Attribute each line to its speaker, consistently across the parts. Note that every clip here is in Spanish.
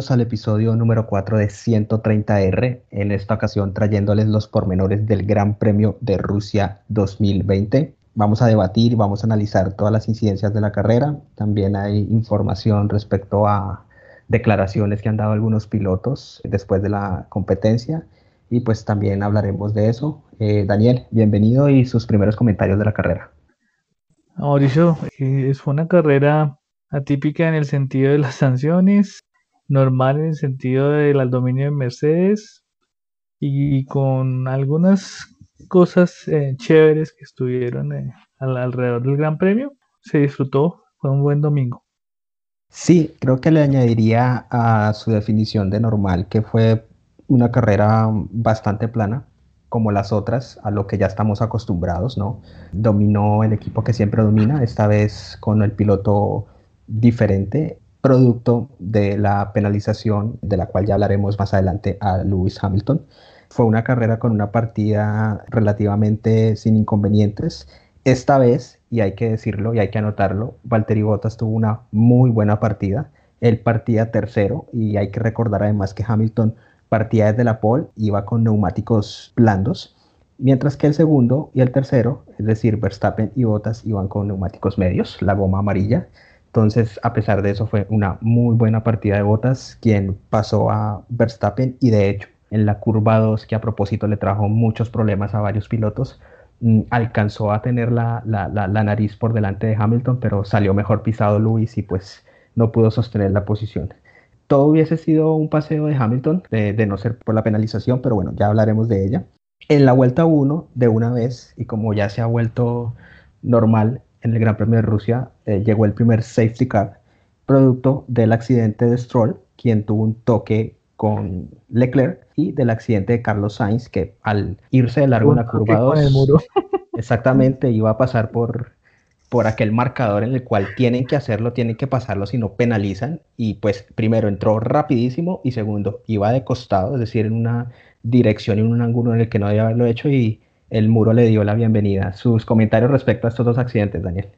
Speaker 1: Bienvenidos al episodio número 4 de 130R, en esta ocasión trayéndoles los pormenores del Gran Premio de Rusia 2020. Vamos a debatir, vamos a analizar todas las incidencias de la carrera. También hay información respecto a declaraciones que han dado algunos pilotos después de la competencia y pues también hablaremos de eso. Eh, Daniel, bienvenido y sus primeros comentarios de la carrera.
Speaker 2: Mauricio, eh, fue una carrera atípica en el sentido de las sanciones, normal en el sentido del dominio de Mercedes y con algunas cosas eh, chéveres que estuvieron eh, alrededor del Gran Premio. Se disfrutó, fue un buen domingo.
Speaker 1: Sí, creo que le añadiría a su definición de normal que fue una carrera bastante plana, como las otras, a lo que ya estamos acostumbrados, ¿no? Dominó el equipo que siempre domina, esta vez con el piloto diferente, producto de la penalización, de la cual ya hablaremos más adelante, a Lewis Hamilton. Fue una carrera con una partida relativamente sin inconvenientes. Esta vez, y hay que decirlo y hay que anotarlo, Valtteri Bottas tuvo una muy buena partida. Él partía tercero y hay que recordar además que Hamilton partía desde la pole, iba con neumáticos blandos, mientras que el segundo y el tercero, es decir, Verstappen y Bottas, iban con neumáticos medios, la goma amarilla. Entonces, a pesar de eso, fue una muy buena partida de Bottas, quien pasó a Verstappen y de hecho, en la curva 2, que a propósito le trajo muchos problemas a varios pilotos, mm, alcanzó a tener la, la, la, nariz por delante de Hamilton, pero salió mejor pisado Luis y pues no pudo sostener la posición. Todo hubiese sido un paseo de Hamilton, de, de no ser por la penalización, pero bueno, ya hablaremos de ella. En la vuelta 1, de una vez, y como ya se ha vuelto normal en el Gran Premio de Rusia eh, llegó el primer safety car, producto del accidente de Stroll, quien tuvo un toque con Leclerc, y del accidente de Carlos Sainz, que al irse de largo en la curva 2, exactamente iba a pasar por, por aquel marcador en el cual tienen que hacerlo, tienen que pasarlo si no penalizan. Y pues primero entró rapidísimo y segundo iba de costado, es decir, en una dirección y en un ángulo en el que no debía haberlo hecho y el muro le dio la bienvenida. Sus comentarios respecto a estos dos accidentes, Daniel.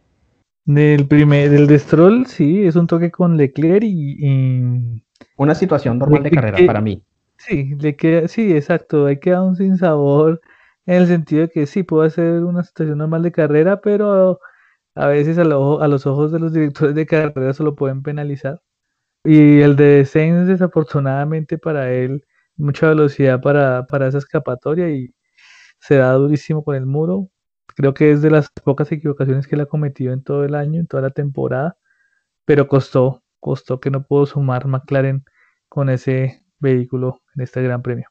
Speaker 2: Del primer, del de Stroll, sí, es un toque con Leclerc y.
Speaker 1: Una situación normal de carrera para mí.
Speaker 2: Sí, le queda, sí, exacto. Hay quedado un sin sabor en el sentido de que sí, puede ser una situación normal de carrera, pero a veces a, a los ojos de los directores de carrera solo pueden penalizar. Y el de Sainz, desafortunadamente para él, mucha velocidad para, para esa escapatoria y se da durísimo con el muro. Creo que es de las pocas equivocaciones que él ha cometido en todo el año, en toda la temporada, pero costó, costó que no pudo sumar McLaren con ese vehículo en este Gran Premio.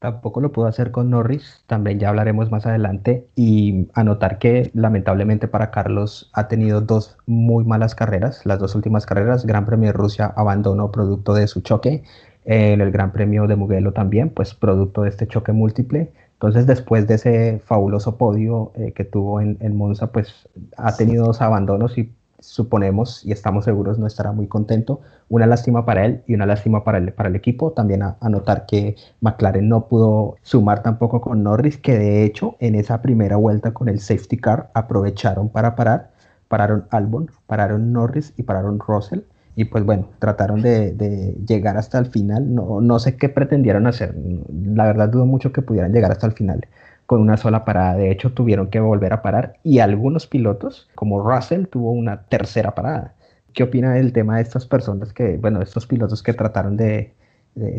Speaker 1: Tampoco lo pudo hacer con Norris, también ya hablaremos más adelante y anotar que lamentablemente para Carlos ha tenido dos muy malas carreras, las dos últimas carreras, Gran Premio de Rusia abandonó producto de su choque, en el Gran Premio de Mugello también, pues producto de este choque múltiple, entonces, después de ese fabuloso podio eh, que tuvo en, Monza, pues ha tenido dos abandonos y suponemos y estamos seguros no estará muy contento. Una lástima para él y una lástima para el, para el equipo. También a, notar que McLaren no pudo sumar tampoco con Norris, que de hecho en esa primera vuelta con el safety car aprovecharon para parar. Pararon Albon, pararon Norris y pararon Russell y pues bueno, trataron de, llegar hasta el final. No, no, sé qué pretendieron hacer. La verdad dudo mucho que pudieran llegar hasta el final con una sola parada. De hecho, tuvieron que volver a parar y algunos pilotos, como Russell, tuvo una tercera parada. ¿Qué opina del tema de estas personas que, bueno, estos pilotos que trataron de,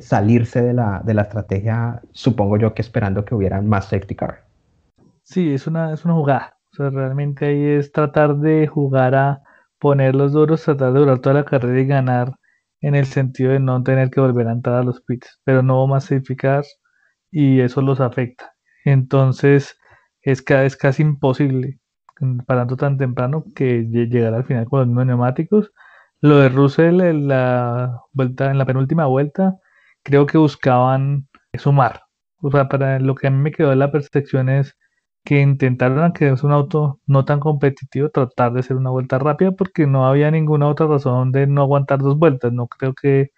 Speaker 1: salirse de la, de la estrategia, supongo yo que esperando que hubieran más safety car?
Speaker 2: Sí, es una, es una jugada. O sea, realmente ahí es tratar de jugar a poner los duros, tratar de durar toda la carrera y ganar en el sentido de no tener que volver a entrar a los pits, pero no masificar y eso los afecta. Entonces es, es casi imposible parando tan temprano que llegar al final con los mismos neumáticos. Lo de Russell en la vuelta, en la penúltima vuelta, creo que buscaban sumar. O sea, para lo que a mí me quedó de la percepción es que intentaron, que es un auto no tan competitivo, tratar de hacer una vuelta rápida porque no había ninguna otra razón de no aguantar dos vueltas. No creo que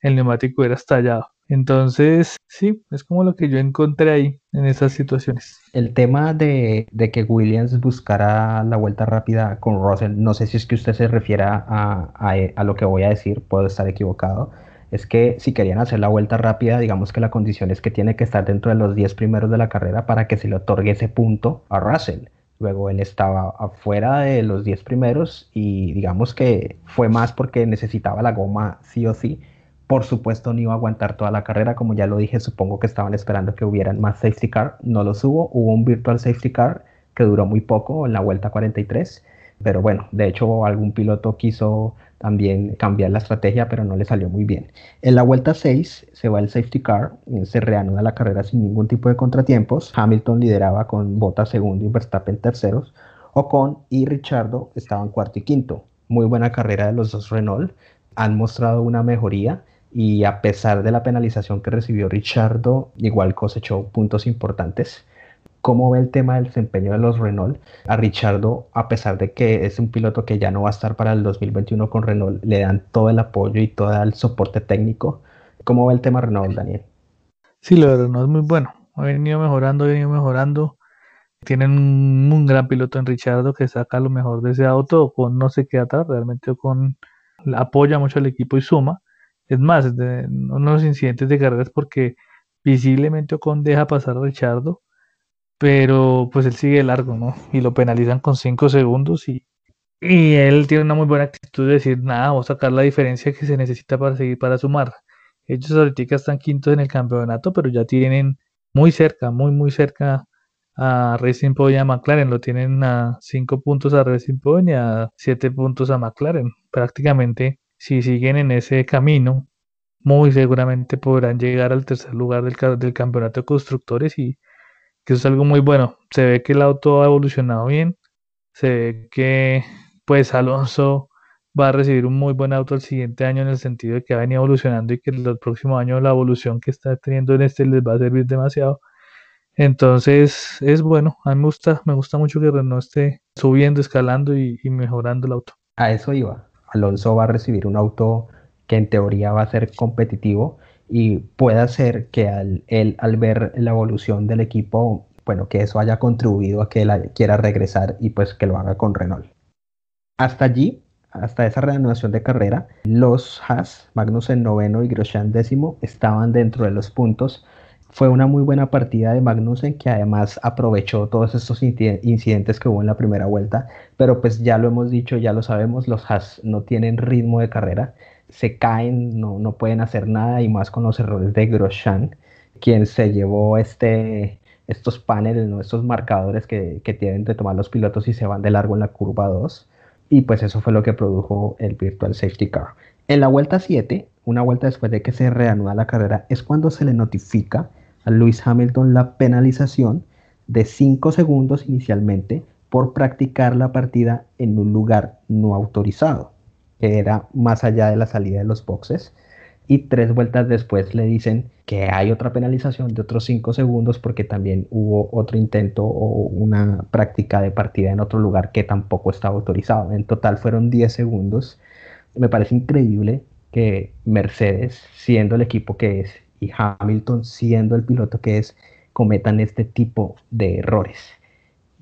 Speaker 2: el neumático hubiera estallado. Entonces, sí, es como lo que yo encontré ahí en esas situaciones.
Speaker 1: El tema de, que Williams buscara la vuelta rápida con Russell, no sé si es que usted se refiere a, a, lo que voy a decir, puedo estar equivocado, es que si querían hacer la vuelta rápida, digamos que la condición es que tiene que estar dentro de los 10 primeros de la carrera para que se le otorgue ese punto a Russell. Luego él estaba afuera de los 10 primeros y digamos que fue más porque necesitaba la goma sí o sí. Por supuesto no iba a aguantar toda la carrera, como ya lo dije, supongo que estaban esperando que hubieran más safety car, no los hubo, hubo un virtual safety car que duró muy poco en la vuelta 43, pero bueno, de hecho algún piloto quiso también cambiar la estrategia, pero no le salió muy bien. En la vuelta 6 se va el safety car, se reanuda la carrera sin ningún tipo de contratiempos, Hamilton lideraba con Bottas segundo y Verstappen terceros, Ocon y Richardo estaban cuarto y quinto. Muy buena carrera de los dos Renault, han mostrado una mejoría y a pesar de la penalización que recibió Richardo, igual cosechó puntos importantes. ¿Cómo ve el tema del desempeño de los Renault? A Richardo, a pesar de que es un piloto que ya no va a estar para el 2021 con Renault, le dan todo el apoyo y todo el soporte técnico. ¿Cómo ve el tema Renault, Daniel?
Speaker 2: Sí, lo de Renault es muy bueno. Ha venido mejorando, ha venido mejorando. Tienen un, gran piloto en Richardo que saca lo mejor de ese auto. Con no se queda atrás, realmente con apoya mucho al equipo y suma. Es más, de unos incidentes de carreras porque visiblemente Ocon deja pasar a Richardo, pero pues él sigue largo, ¿no? Y lo penalizan con 5 segundos y, y él tiene una muy buena actitud de decir, nada, vamos a sacar la diferencia que se necesita para seguir, para sumar. Ellos ahorita están quintos en el campeonato, pero ya tienen muy cerca, muy, muy cerca a Racing Point y a McLaren. Lo tienen a 5 puntos a Racing Point y a 7 puntos a McLaren. Prácticamente si siguen en ese camino, muy seguramente podrán llegar al tercer lugar del, del campeonato de constructores y que es algo muy bueno. Se ve que el auto ha evolucionado bien, se ve que pues Alonso va a recibir un muy buen auto el siguiente año en el sentido de que va a venir evolucionando y que el próximo año la evolución que está teniendo en este les va a servir demasiado. Entonces es bueno, a mí me gusta, me gusta mucho que Renault esté subiendo, escalando y mejorando el auto.
Speaker 1: A eso iba. Alonso va a recibir un auto que en teoría va a ser competitivo y puede ser que al, él al ver la evolución del equipo, bueno, que eso haya contribuido a que él quiera regresar y pues que lo haga con Renault. Hasta allí, hasta esa reanudación de carrera, los Haas, Magnus en noveno y Grosjean décimo, estaban dentro de los puntos fue una muy buena partida de Magnussen que además aprovechó todos estos incidentes que hubo en la primera vuelta, pero pues ya lo hemos dicho, ya lo sabemos, los Haas no tienen ritmo de carrera, se caen, no, no pueden hacer nada y más con los errores de Grosjean, quien se llevó este, estos paneles, ¿no? estos marcadores que, que tienen de tomar los pilotos y se van de largo en la curva 2 y pues eso fue lo que produjo el Virtual Safety Car. En la vuelta 7, una vuelta después de que se reanuda la carrera, es cuando se le notifica a Lewis Hamilton la penalización de 5 segundos inicialmente por practicar la partida en un lugar no autorizado, que era más allá de la salida de los boxes. Y tres vueltas después le dicen que hay otra penalización de otros 5 segundos porque también hubo otro intento o una práctica de partida en otro lugar que tampoco estaba autorizado. En total fueron 10 segundos. Me parece increíble que Mercedes, siendo el equipo que es y Hamilton, siendo el piloto que es, cometan este tipo de errores.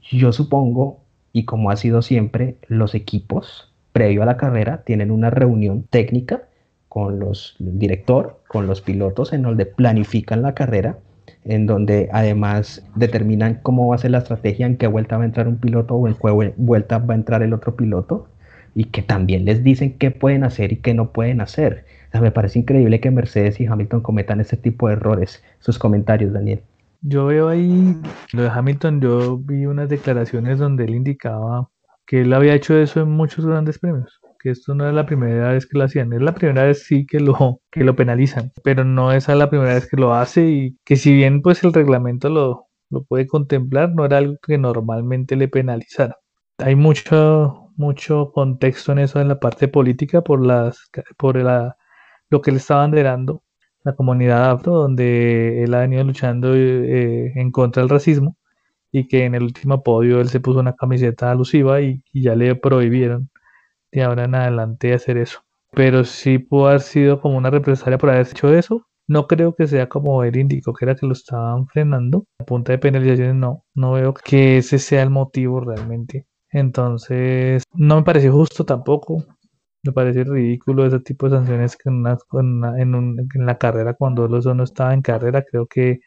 Speaker 1: Yo supongo, y como ha sido siempre, los equipos, previo a la carrera, tienen una reunión técnica con los el director, con los pilotos, en donde planifican la carrera, en donde además determinan cómo va a ser la estrategia, en qué vuelta va a entrar un piloto o en qué vuelta va a entrar el otro piloto, y que también les dicen qué pueden hacer y qué no pueden hacer me parece increíble que Mercedes y Hamilton cometan ese tipo de errores. Sus comentarios, Daniel.
Speaker 2: Yo veo ahí, lo de Hamilton, yo vi unas declaraciones donde él indicaba que él había hecho eso en muchos grandes premios, que esto no era la primera vez que lo hacían, es la primera vez sí que lo, que lo penalizan, pero no es la primera vez que lo hace y que si bien pues el reglamento lo, lo puede contemplar, no era algo que normalmente le penalizara. Hay mucho, mucho contexto en eso en la parte política por las por la lo que él está banderando, la comunidad afro, donde él ha venido luchando eh, en contra del racismo y que en el último podio él se puso una camiseta alusiva y, ya le prohibieron de ahora en adelante hacer eso. Pero sí pudo haber sido como una represalia por haber hecho eso. No creo que sea como él indicó que era que lo estaban frenando. A punta de penalizaciones no, no veo que ese sea el motivo realmente. Entonces, no me parece justo tampoco. Me parece ridículo ese tipo de sanciones que en, en, la carrera, cuando Alonso no estaba en carrera, creo que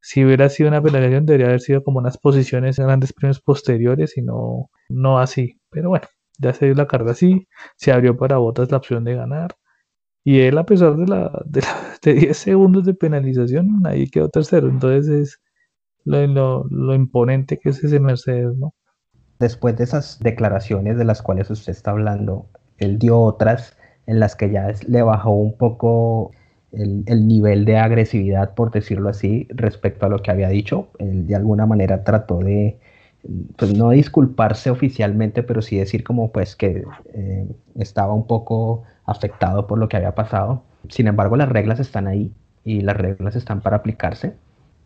Speaker 2: si hubiera sido una penalización debería haber sido como unas posiciones en grandes premios posteriores y no, no así. Pero bueno, ya se dio la carrera así, se abrió para Botas la opción de ganar. Y él, a pesar de, la, de, 10 segundos de penalización, ahí quedó tercero. Entonces es lo, lo, imponente que es ese Mercedes, ¿no?
Speaker 1: Después de esas declaraciones de las cuales usted está hablando, él dio otras en las que ya le bajó un poco el, el, nivel de agresividad, por decirlo así, respecto a lo que había dicho. Él de alguna manera trató de, pues no disculparse oficialmente, pero sí decir como pues que eh, estaba un poco afectado por lo que había pasado. Sin embargo, las reglas están ahí y las reglas están para aplicarse.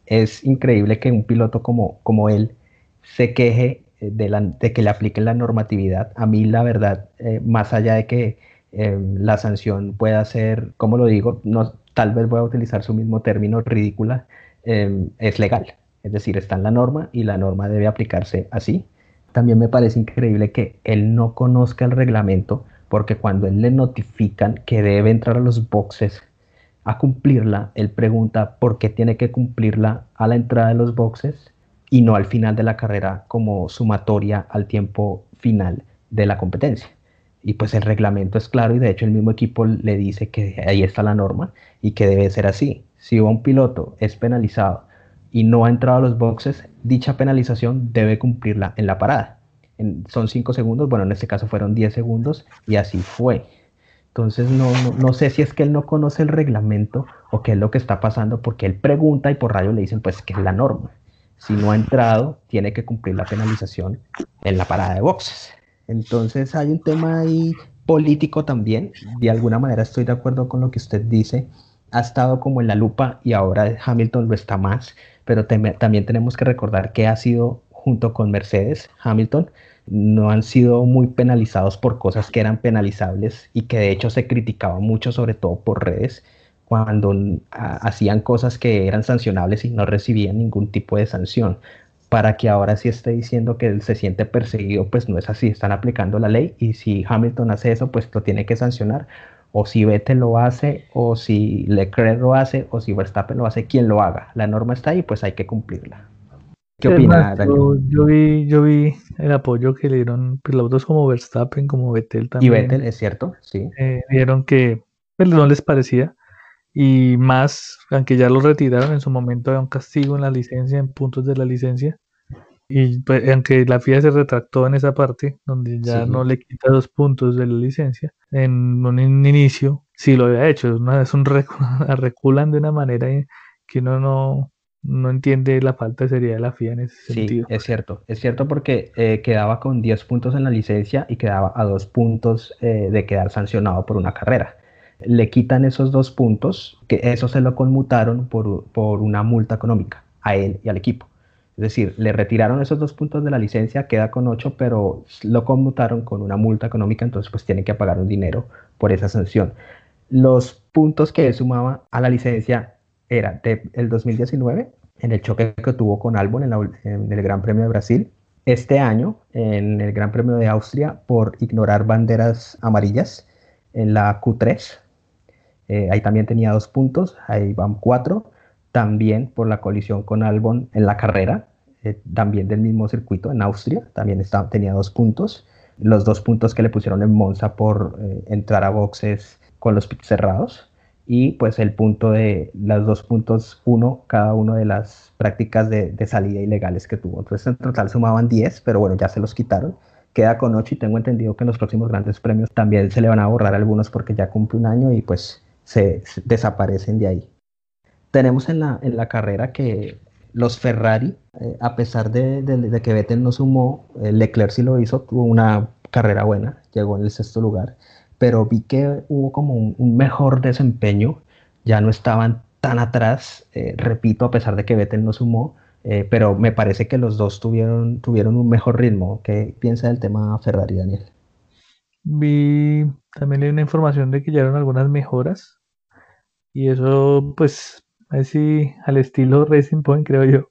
Speaker 1: Es increíble que un piloto como, como él se queje eh, de, de que le apliquen la normatividad. A mí, la verdad, eh, más allá de que la sanción pueda ser, como lo digo, no, tal vez voy a utilizar su mismo término, ridícula, es legal es decir, está en la norma y la norma debe aplicarse así. También me parece increíble que él no conozca el reglamento porque cuando él le notifican que debe entrar a los boxes a cumplirla, él pregunta por qué tiene que cumplirla a la entrada de los boxes y no al final de la carrera como sumatoria al tiempo final de la competencia. Y pues el reglamento es claro y de hecho el mismo equipo le dice que ahí está la norma y que debe ser así. Si un piloto es penalizado y no ha entrado a los boxes, dicha penalización debe cumplirla en la parada. son 5 segundos, bueno, en este caso fueron 10 segundos y así fue. Entonces no, no, sé si es que él no conoce el reglamento o qué es lo que está pasando, porque él pregunta y por radio le dicen pues que es la norma. Si no ha entrado, tiene que cumplir la penalización en la parada de boxes. Entonces hay un tema ahí político también. De alguna manera estoy de acuerdo con lo que usted dice. Ha estado como en la lupa y ahora Hamilton lo está más pero también tenemos que recordar que ha sido junto con Mercedes, Hamilton, no han sido muy penalizados por cosas que eran penalizables y que de hecho se criticaba mucho, sobre todo por redes, cuando hacían cosas que eran sancionables y no recibían ningún tipo de sanción. Para que ahora sí esté diciendo que él se siente perseguido, pues no es así, están aplicando la ley y si Hamilton hace eso, pues lo tiene que sancionar o si Vettel lo hace, o si Leclerc lo hace, o si Verstappen lo hace, quien lo haga. La norma está ahí, pues hay que cumplirla.
Speaker 2: ¿Qué opina, yo, yo, vi, yo vi el apoyo que le dieron pilotos como Verstappen, como Vettel también.
Speaker 1: Y Vettel, es cierto, sí.
Speaker 2: Eh, vieron que pues, no les parecía. Y más, aunque ya lo retiraron en su momento, había un castigo en la licencia, en puntos de la licencia. Y pues, aunque la FIA se retractó en esa parte, donde ya no le quita dos puntos de la licencia, en un, inicio sí lo había hecho. Es, un reculan de una manera que uno no, no entiende la falta de seriedad de la FIA en ese sentido.
Speaker 1: Sí, es cierto. Es cierto porque eh, quedaba con 10 puntos en la licencia y quedaba a dos puntos eh, de quedar sancionado por una carrera. Le quitan esos dos puntos, que eso se lo conmutaron por, por una multa económica a él y al equipo. Es decir, le retiraron esos dos puntos de la licencia, queda con ocho, pero lo conmutaron con una multa económica, entonces pues tiene que pagar un dinero por esa sanción. Los puntos que él sumaba a la licencia era del 2019, en el choque que tuvo con Albon en, el Gran Premio de Brasil, este año en el Gran Premio de Austria por ignorar banderas amarillas en la Q3. Eh, ahí también tenía dos puntos, ahí van cuatro también por la colisión con Albon en la carrera, eh, también del mismo circuito en Austria, también estaba, tenía dos puntos. Los dos puntos que le pusieron en Monza por eh, entrar a boxes con los pits cerrados y pues el punto de los dos puntos, uno cada uno de las prácticas de, de salida ilegales que tuvo. Entonces en total sumaban 10, pero bueno, ya se los quitaron. Queda con 8 y tengo entendido que en los próximos grandes premios también se le van a borrar algunos porque ya cumple un año y pues se desaparecen de ahí tenemos en la, en la carrera que los Ferrari, eh, a pesar de, que Vettel no sumó, eh, Leclerc sí lo hizo, tuvo una carrera buena, llegó en el sexto lugar, pero vi que hubo como un, mejor desempeño, ya no estaban tan atrás, eh, repito, a pesar de que Vettel no sumó, pero me parece que los dos tuvieron, tuvieron un mejor ritmo. ¿Qué piensa del tema Ferrari, Daniel?
Speaker 2: Vi también una información de que eran algunas mejoras Y eso, pues, así al estilo Racing Point, creo yo,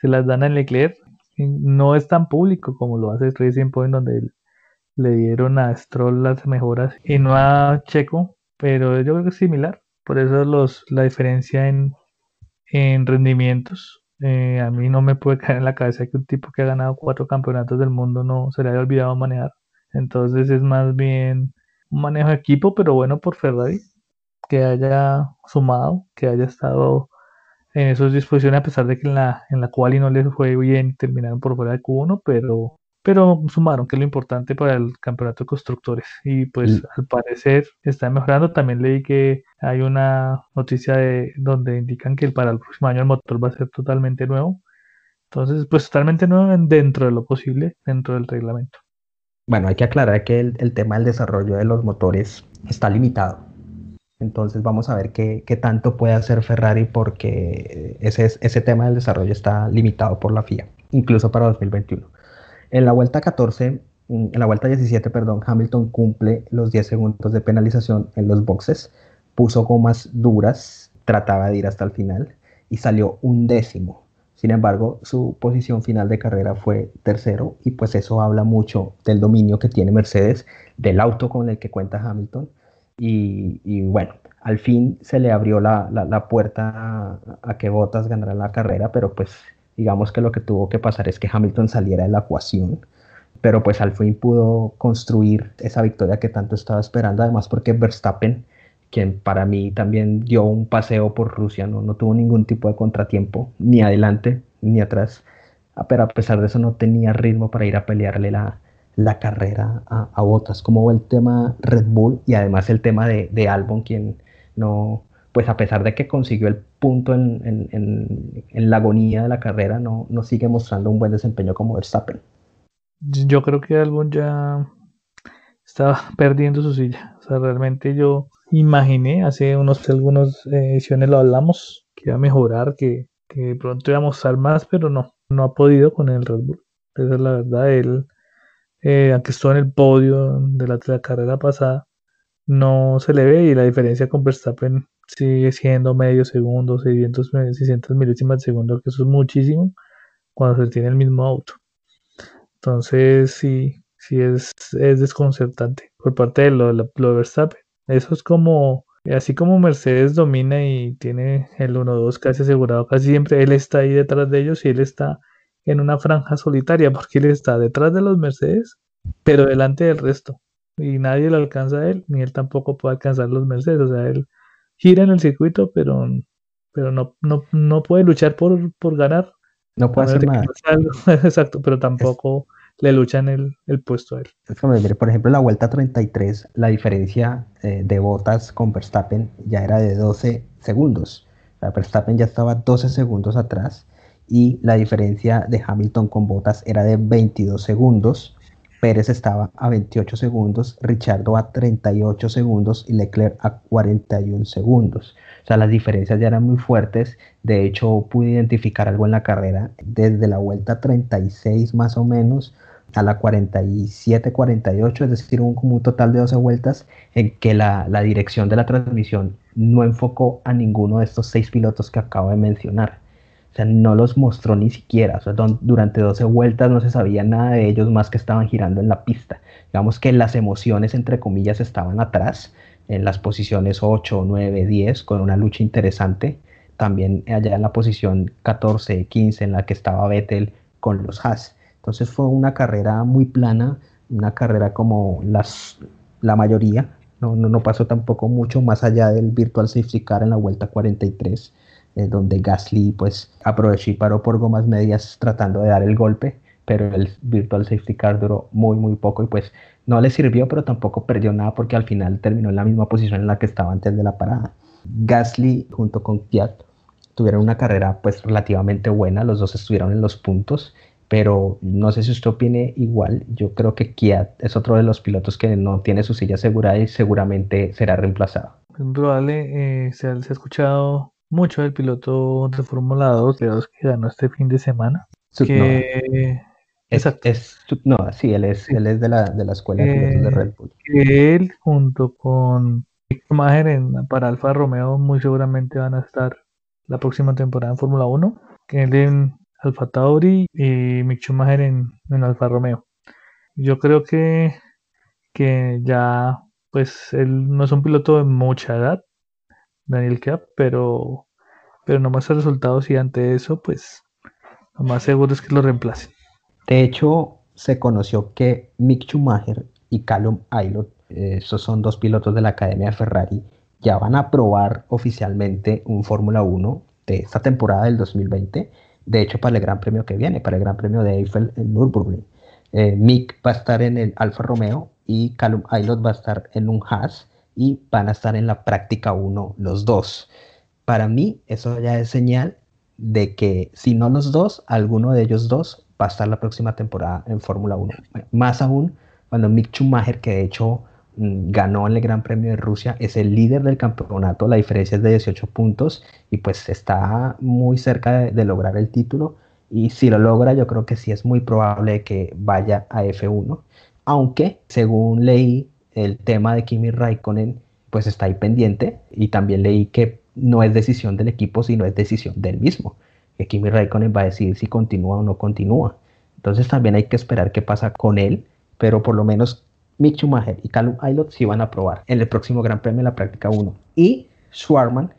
Speaker 2: se las dan a Leclerc. No es tan público como lo hace Racing Point, donde le dieron a Stroll las mejoras y no a Checo, pero yo creo que es similar. Por eso los, la diferencia en, en rendimientos. Eh, a mí no me puede caer en la cabeza que un tipo que ha ganado cuatro campeonatos del mundo no se le haya olvidado manejar. Entonces es más bien un manejo de equipo, pero bueno por Ferrari, que haya sumado, que haya estado en esas disposiciones, a pesar de que en la, en la quali no les fue bien, terminaron por fuera de Q1, pero pero sumaron, que es lo importante para el campeonato de constructores. Y pues al parecer está mejorando. También leí que hay una noticia de donde indican que para el próximo año el motor va a ser totalmente nuevo. Entonces, pues totalmente nuevo dentro de lo posible, dentro del reglamento.
Speaker 1: Bueno, hay que aclarar que el, tema del desarrollo de los motores está limitado. Entonces vamos a ver qué, qué tanto puede hacer Ferrari porque ese, ese tema del desarrollo está limitado por la FIA, incluso para 2021. En la vuelta 14, mm, en la vuelta 17, perdón, Hamilton cumple los 10 segundos de penalización en los boxes, puso gomas duras, trataba de ir hasta el final y salió un décimo. Sin embargo, su posición final de carrera fue tercero y pues eso habla mucho del dominio que tiene Mercedes, del auto con el que cuenta Hamilton. Y, bueno, al fin se le abrió la, puerta a, que Bottas ganara la carrera, pero pues digamos que lo que tuvo que pasar es que Hamilton saliera de la ecuación, pero pues al fin pudo construir esa victoria que tanto estaba esperando, además porque Verstappen, quien para mí también dio un paseo por Rusia, no, no tuvo ningún tipo de contratiempo, ni adelante ni atrás, pero a pesar de eso no tenía ritmo para ir a pelearle la, la carrera a, a Bottas, como el tema Red Bull y además el tema de, de Albon, quien no, pues a pesar de que consiguió el punto en, la agonía de la carrera, no, no, sigue mostrando un buen desempeño como Verstappen.
Speaker 2: Yo creo que Albon ya estaba perdiendo su silla. O sea, realmente yo imaginé, hace unos algunas ediciones lo hablamos, que iba a mejorar, que, que pronto iba a mostrar más, pero no, no ha podido con el Red Bull. Esa es la verdad, él, eh, aunque estuvo en el podio de la, de la carrera pasada, no se le ve y la diferencia con Verstappen sigue siendo medio segundo, 600, 600 milésimas de segundo, que eso es muchísimo cuando se tiene el mismo auto. Entonces, sí, sí es, es desconcertante por parte de lo, lo, Verstappen. Eso es como, así como Mercedes domina y tiene el 1-2 casi asegurado, casi siempre él está ahí detrás de ellos y él está en una franja solitaria porque él está detrás de los Mercedes, pero delante del resto. Y nadie lo alcanza a él, ni él tampoco puede alcanzar los Mercedes. O sea, él gira en el circuito, pero, pero no, no, no puede luchar por, por ganar.
Speaker 1: No puede hacer nada.
Speaker 2: Exacto, pero tampoco le luchan el, el puesto a él.
Speaker 1: por ejemplo, la vuelta 33, la diferencia eh, de botas con Verstappen ya era de 12 segundos. Verstappen ya estaba 12 segundos atrás y la diferencia de Hamilton con botas era de 22 segundos. Pérez estaba a 28 segundos, Richardo a 38 segundos y Leclerc a 41 segundos. O sea, las diferencias ya eran muy fuertes. De hecho, pude identificar algo en la carrera desde la vuelta 36 más o menos a la 47, 48, es decir, un, un total de 12 vueltas en que la dirección de la transmisión no enfocó a ninguno de estos seis pilotos que acabo de mencionar o sea, no los mostró ni siquiera. O sea, durante 12 vueltas no se sabía nada de ellos más que estaban girando en la pista. Digamos que las emociones, entre comillas, estaban atrás, en las posiciones 8, 9, 10, con una lucha interesante. También allá en la posición 14, 15, en la que estaba Vettel con los Haas. Entonces fue una carrera muy plana, una carrera como las, la mayoría. No, no, pasó tampoco mucho más allá del Virtual Safety Car en la vuelta 43 eh, donde Gasly pues aprovechó y paró por gomas medias tratando de dar el golpe, pero el Virtual Safety Car duró muy muy poco y pues no le sirvió, pero tampoco perdió nada porque al final terminó en la misma posición en la que estaba antes de la parada. Gasly junto con Kiat tuvieron una carrera pues relativamente buena, los dos estuvieron en los puntos, pero no sé si usted opine igual, yo creo que Kiat es otro de los pilotos que no tiene su silla asegurada y seguramente será reemplazado.
Speaker 2: Probable, eh, se, ha, escuchado mucho del piloto de Fórmula 2 que ganó este fin de semana.
Speaker 1: Que... Es, no, sí, él es, él es de, la, de la escuela de pilotos de Red Bull.
Speaker 2: Que él junto con Schumacher en, para Alfa Romeo muy seguramente van a estar la próxima temporada en Fórmula 1, que es en Alfa Tauri y Mick Schumacher en, en Alfa Romeo. Yo creo que, que ya, pues él no es un piloto de mucha edad, Daniel Cap, pero, pero no más resultados y ante eso, pues lo más seguro es que lo reemplacen.
Speaker 1: De hecho, se conoció que Mick Schumacher y Callum Aylott, eh, esos son dos pilotos de la Academia Ferrari, ya van a probar oficialmente un Fórmula 1 de esta temporada del 2020, de hecho para el Gran Premio que viene, para el Gran Premio de Eiffel en Nürburgring. Eh, Mick va a estar en el Alfa Romeo y Callum Aylott va a estar en un Haas y van a estar en la práctica 1 los dos. Para mí eso ya es señal de que si no los dos, alguno de ellos dos va a estar la próxima temporada en Fórmula 1. Más aún cuando Mick Schumacher, que de hecho mm, ganó en el Gran Premio de Rusia, es el líder del campeonato, la diferencia es de 18 puntos y pues está muy cerca de, lograr el título. Y si lo logra, yo creo que sí es muy probable que vaya a F1. Aunque, según leí, el tema de Kimi Raikkonen, pues está ahí pendiente. Y también leí que no es decisión del equipo, sino es decisión del mismo que Kimi Raikkonen va a decidir si continúa o no continúa. Entonces también hay que esperar qué pasa con él, pero por lo menos Mick Schumacher y Callum Aylott sí van a probar en el próximo Gran Premio en la práctica 1. Y Schwarman,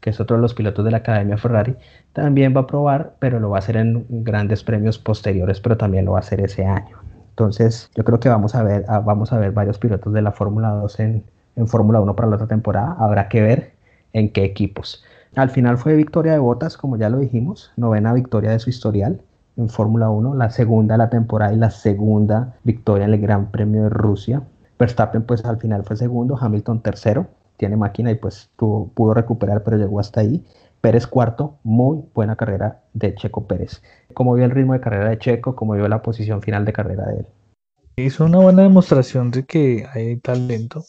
Speaker 1: que es otro de los pilotos de la Academia Ferrari, también va a probar, pero lo va a hacer en grandes premios posteriores, pero también lo va a hacer ese año. Entonces, yo creo que vamos a ver, ah, vamos a ver varios pilotos de la Fórmula 2 en, en Fórmula 1 para la otra temporada. Habrá que ver en qué equipos. Al final fue victoria de Botas, como ya lo dijimos, novena victoria de su historial en Fórmula 1, la segunda de la temporada y la segunda victoria en el Gran Premio de Rusia. Verstappen pues al final fue segundo, Hamilton tercero, tiene máquina y pues pudo recuperar pero llegó hasta ahí. Pérez cuarto, muy buena carrera de Checo Pérez. Como vio el ritmo de carrera de Checo, como vio la posición final de carrera de él.
Speaker 2: Hizo una buena demostración de que hay talento.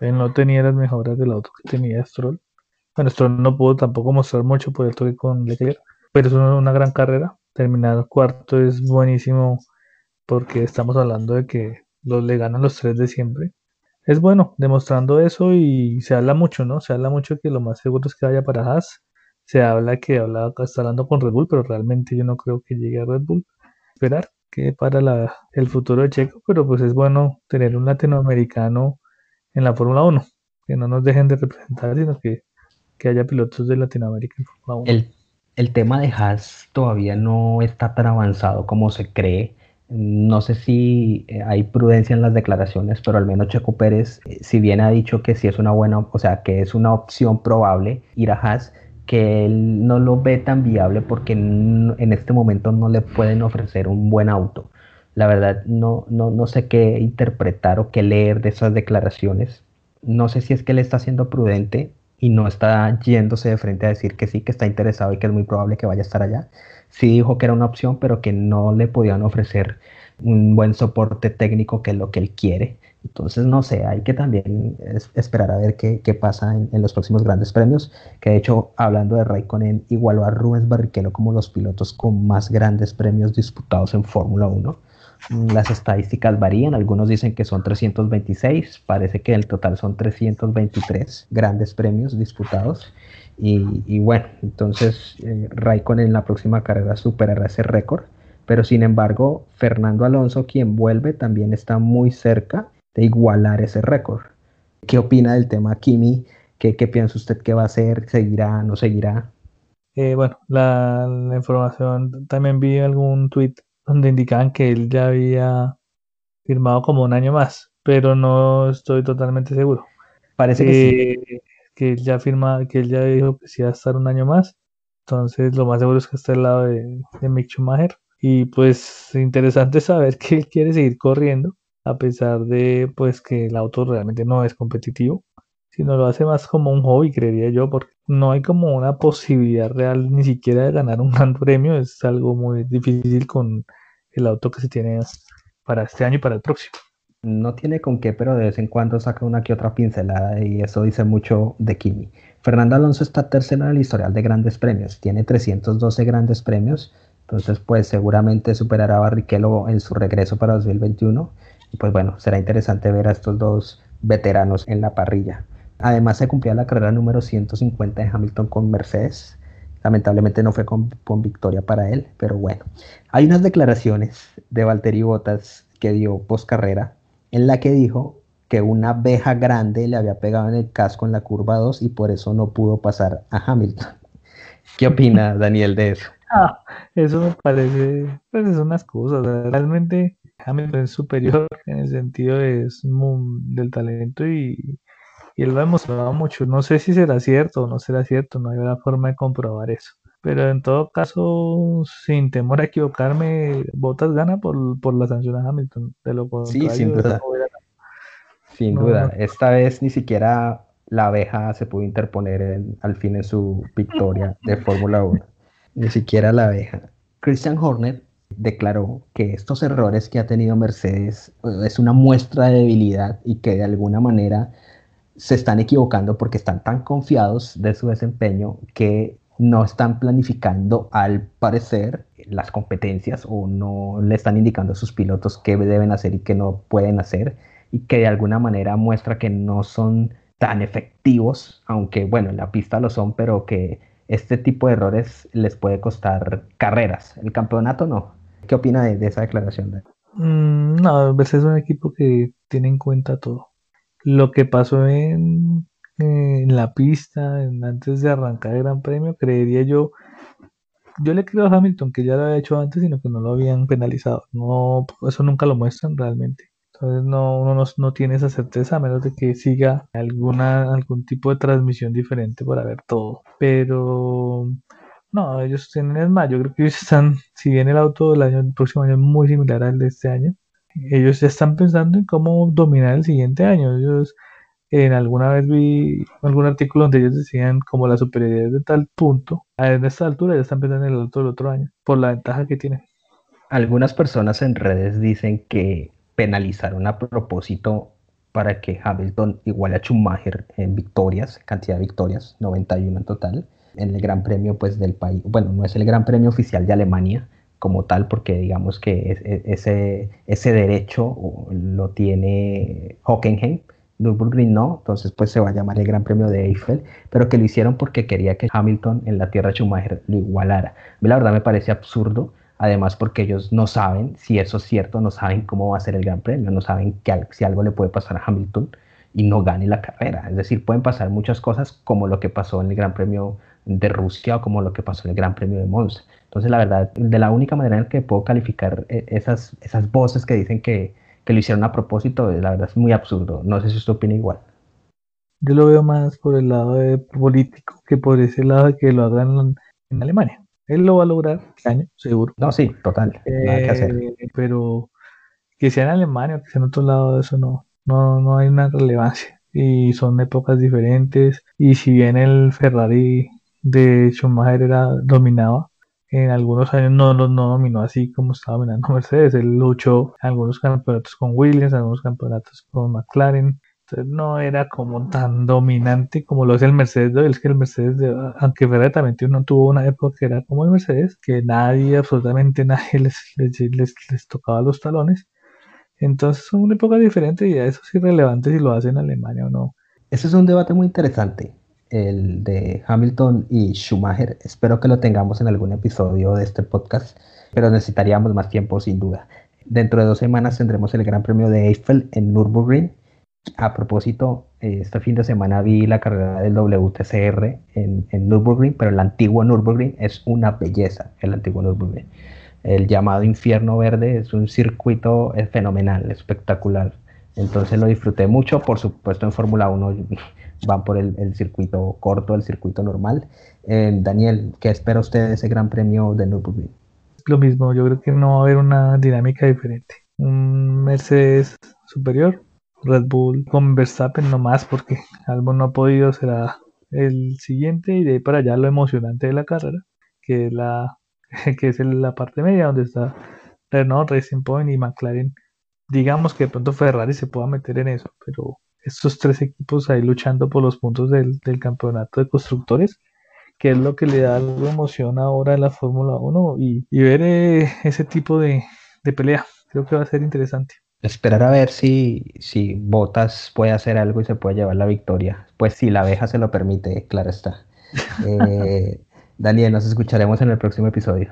Speaker 2: Él no tenía las mejoras del auto que tenía Stroll. Bueno, esto no pudo tampoco mostrar mucho por el toque con Leclerc, pero es una, gran carrera. Terminar cuarto es buenísimo porque estamos hablando de que los le ganan los tres de siempre. Es bueno, demostrando eso y se habla mucho, ¿no? Se habla mucho que lo más seguro es que vaya para Haas. Se habla que habla, está hablando con Red Bull, pero realmente yo no creo que llegue a Red Bull. Esperar que para la, el futuro de Checo, pero pues es bueno tener un latinoamericano en la Fórmula 1, que no nos dejen de representar, sino que que haya pilotos de Latinoamérica en Fórmula
Speaker 1: 1. El, el tema de Haas todavía no está tan avanzado como se cree. No sé si eh, hay prudencia en las declaraciones, pero al menos Checo Pérez, eh, si bien ha dicho que sí es una buena, o sea, que es una opción probable ir a Haas, que él no lo ve tan viable porque en, este momento no le pueden ofrecer un buen auto. La verdad, no, no, no sé qué interpretar o qué leer de esas declaraciones. No sé si es que él está siendo prudente y no está yéndose de frente a decir que sí, que está interesado y que es muy probable que vaya a estar allá. Sí dijo que era una opción, pero que no le podían ofrecer un buen soporte técnico que es lo que él quiere. Entonces, no sé, hay que también esperar a ver qué, qué pasa en, en, los próximos grandes premios. Que de hecho, hablando de Raikkonen, igualó a Rubens Barrichello como los pilotos con más grandes premios disputados en Fórmula 1. Las estadísticas varían, algunos dicen que son 326, parece que el total son 323 grandes premios disputados. Y, bueno, entonces eh, Raikkonen en la próxima carrera superará ese récord. Pero sin embargo, Fernando Alonso, quien vuelve, también está muy cerca de igualar ese récord. ¿Qué opina del tema Kimi? ¿Qué, qué piensa usted que va a hacer? ¿Seguirá? ¿No seguirá?
Speaker 2: Eh, bueno, la, la, información también vi algún tweet donde indicaban que él ya había firmado como un año más, pero no estoy totalmente seguro. Parece que sí. Eh, que él ya firma, que él ya dijo que sí va a estar un año más. Entonces, lo más seguro es que esté al lado de, de Mick Schumacher. Y pues interesante saber que él quiere seguir corriendo, a pesar de pues que el auto realmente no es competitivo, sino lo hace más como un hobby, creería yo, porque no hay como una posibilidad real ni siquiera de ganar un gran premio, es algo muy difícil con el auto que se tiene para este año y para el próximo.
Speaker 1: No tiene con qué, pero de vez en cuando saca una que otra pincelada y eso dice mucho de Kimi. Fernando Alonso está tercero en el historial de grandes premios, tiene 312 grandes premios, entonces pues seguramente superará a Barrichello en su regreso para 2021 y pues bueno, será interesante ver a estos dos veteranos en la parrilla. Además se cumplía la carrera número 150 de Hamilton con Mercedes. Lamentablemente no fue con, victoria para él, pero bueno. Hay unas declaraciones de Valtteri Bottas que dio post carrera en la que dijo que una abeja grande le había pegado en el casco en la curva 2 y por eso no pudo pasar a Hamilton. ¿Qué opina Daniel de eso?
Speaker 2: Ah, eso me parece, pues es unas cosas. Realmente Hamilton es superior en el sentido es del talento y, y él lo ha demostrado mucho. No sé si será cierto o no será cierto, no hay una forma de comprobar eso. Pero en todo caso, sin temor a equivocarme, Botas gana por, la sanción a Hamilton. De lo
Speaker 1: sí, sin duda. sin duda. Esta vez ni siquiera la abeja se pudo interponer al fin en su victoria de Fórmula 1. Ni siquiera la abeja. Christian Horner declaró que estos errores que ha tenido Mercedes eh, es una muestra de debilidad y que de alguna manera se están equivocando porque están tan confiados de su desempeño que no están planificando al parecer las competencias o no le están indicando a sus pilotos qué deben hacer y qué no pueden hacer y que de alguna manera muestra que no son tan efectivos, aunque bueno, en la pista lo son, pero que este tipo de errores les puede costar carreras. El campeonato no. ¿Qué opina de, esa declaración?
Speaker 2: Mm, no, es un equipo que tiene en cuenta todo lo que pasó en la pista antes de arrancar el Gran Premio, creería yo. Yo le creo a Hamilton que ya lo había hecho antes, sino que no lo habían penalizado. No, eso nunca lo muestran realmente. Entonces no, uno no, no, tiene esa certeza a menos de que siga alguna, algún tipo de transmisión diferente para ver todo. Pero no, ellos tienen es más, yo creo que ellos están, si bien el auto del año, el próximo año es muy similar al de este año, ellos ya están pensando en cómo dominar el siguiente año. Ellos, en alguna vez vi algún artículo donde ellos decían como la superioridad de tal punto, en esta altura ya están pensando en el auto del otro año, por la ventaja que tienen.
Speaker 1: Algunas personas en redes dicen que penalizaron a propósito para que Hamilton iguale a Schumacher en victorias, cantidad de victorias, 91 en total, en el Gran Premio pues del país. Bueno, no es el Gran Premio oficial de Alemania, como tal, porque digamos que e, ese, ese derecho lo tiene Hockenheim, Nürburgring no, entonces pues se va a llamar el Gran Premio de Eiffel, pero que lo hicieron porque quería que Hamilton en la tierra Schumacher lo igualara. A mí la verdad me parece absurdo, además porque ellos no saben si eso es cierto, no saben cómo va a ser el Gran Premio, no saben si algo le puede pasar a Hamilton y no gane la carrera. Es decir, pueden pasar muchas cosas como lo que pasó en el Gran Premio de Rusia o como lo que pasó en el Gran Premio de Monza. Entonces, la verdad, de la única manera en que puedo calificar eh, esas, esas voces que dicen que, que lo hicieron a propósito, la verdad es muy absurdo. No sé si usted opina igual.
Speaker 2: Yo lo veo más por el lado de político que por ese lado de que lo hagan en Alemania. Él lo va a lograr este año, seguro.
Speaker 1: No, sí, total. nada que hacer. Eh,
Speaker 2: pero que sea en Alemania o que sea en otro lado, eso no, no, no hay una relevancia. Y son épocas diferentes. Y si bien el Ferrari de Schumacher era, dominaba. En algunos años no, no, dominó así como estaba dominando Mercedes. Él luchó algunos campeonatos con Williams, algunos campeonatos con McLaren. No era como tan dominante como lo es el Mercedes. Es que el Mercedes, aunque Ferrari también tuvo una época que era como el Mercedes, que nadie, absolutamente nadie les, les, les, tocaba los talones. Entonces son una época diferente y eso es irrelevante si lo hace en Alemania o no.
Speaker 1: Ese es un debate muy interesante el de Hamilton y Schumacher. Espero que lo tengamos en algún episodio de este podcast, pero necesitaríamos más tiempo sin duda. Dentro de dos semanas tendremos el Gran Premio de Eiffel en Nürburgring. A propósito, este fin de semana vi la carrera del WTCR en, en Nürburgring, pero el antiguo Nürburgring es una belleza, el antiguo Nürburgring. El llamado Infierno Verde es un circuito fenomenal, espectacular. Entonces lo disfruté mucho, por supuesto en Fórmula 1 van por el, circuito corto, el circuito normal. Eh, Daniel, ¿qué espera usted de ese gran premio de Nürburgring?
Speaker 2: Lo mismo, yo creo que no va a haber una dinámica diferente. Un Mercedes superior, Red Bull con Verstappen no más porque Albon no ha podido, será el siguiente y de ahí para allá lo emocionante de la carrera, que es la, que es la parte media donde está Renault, Racing Point y McLaren. Digamos que de pronto Ferrari se pueda meter en eso, pero estos tres equipos ahí luchando por los puntos del, campeonato de constructores, que es lo que le da algo de emoción ahora en la Fórmula 1 y, ver eh, ese tipo de, pelea. Creo que va a ser interesante.
Speaker 1: Esperar a ver si, si Botas puede hacer algo y se puede llevar la victoria. Pues si la abeja se lo permite, claro está. Eh, Daniel, nos escucharemos en el próximo episodio.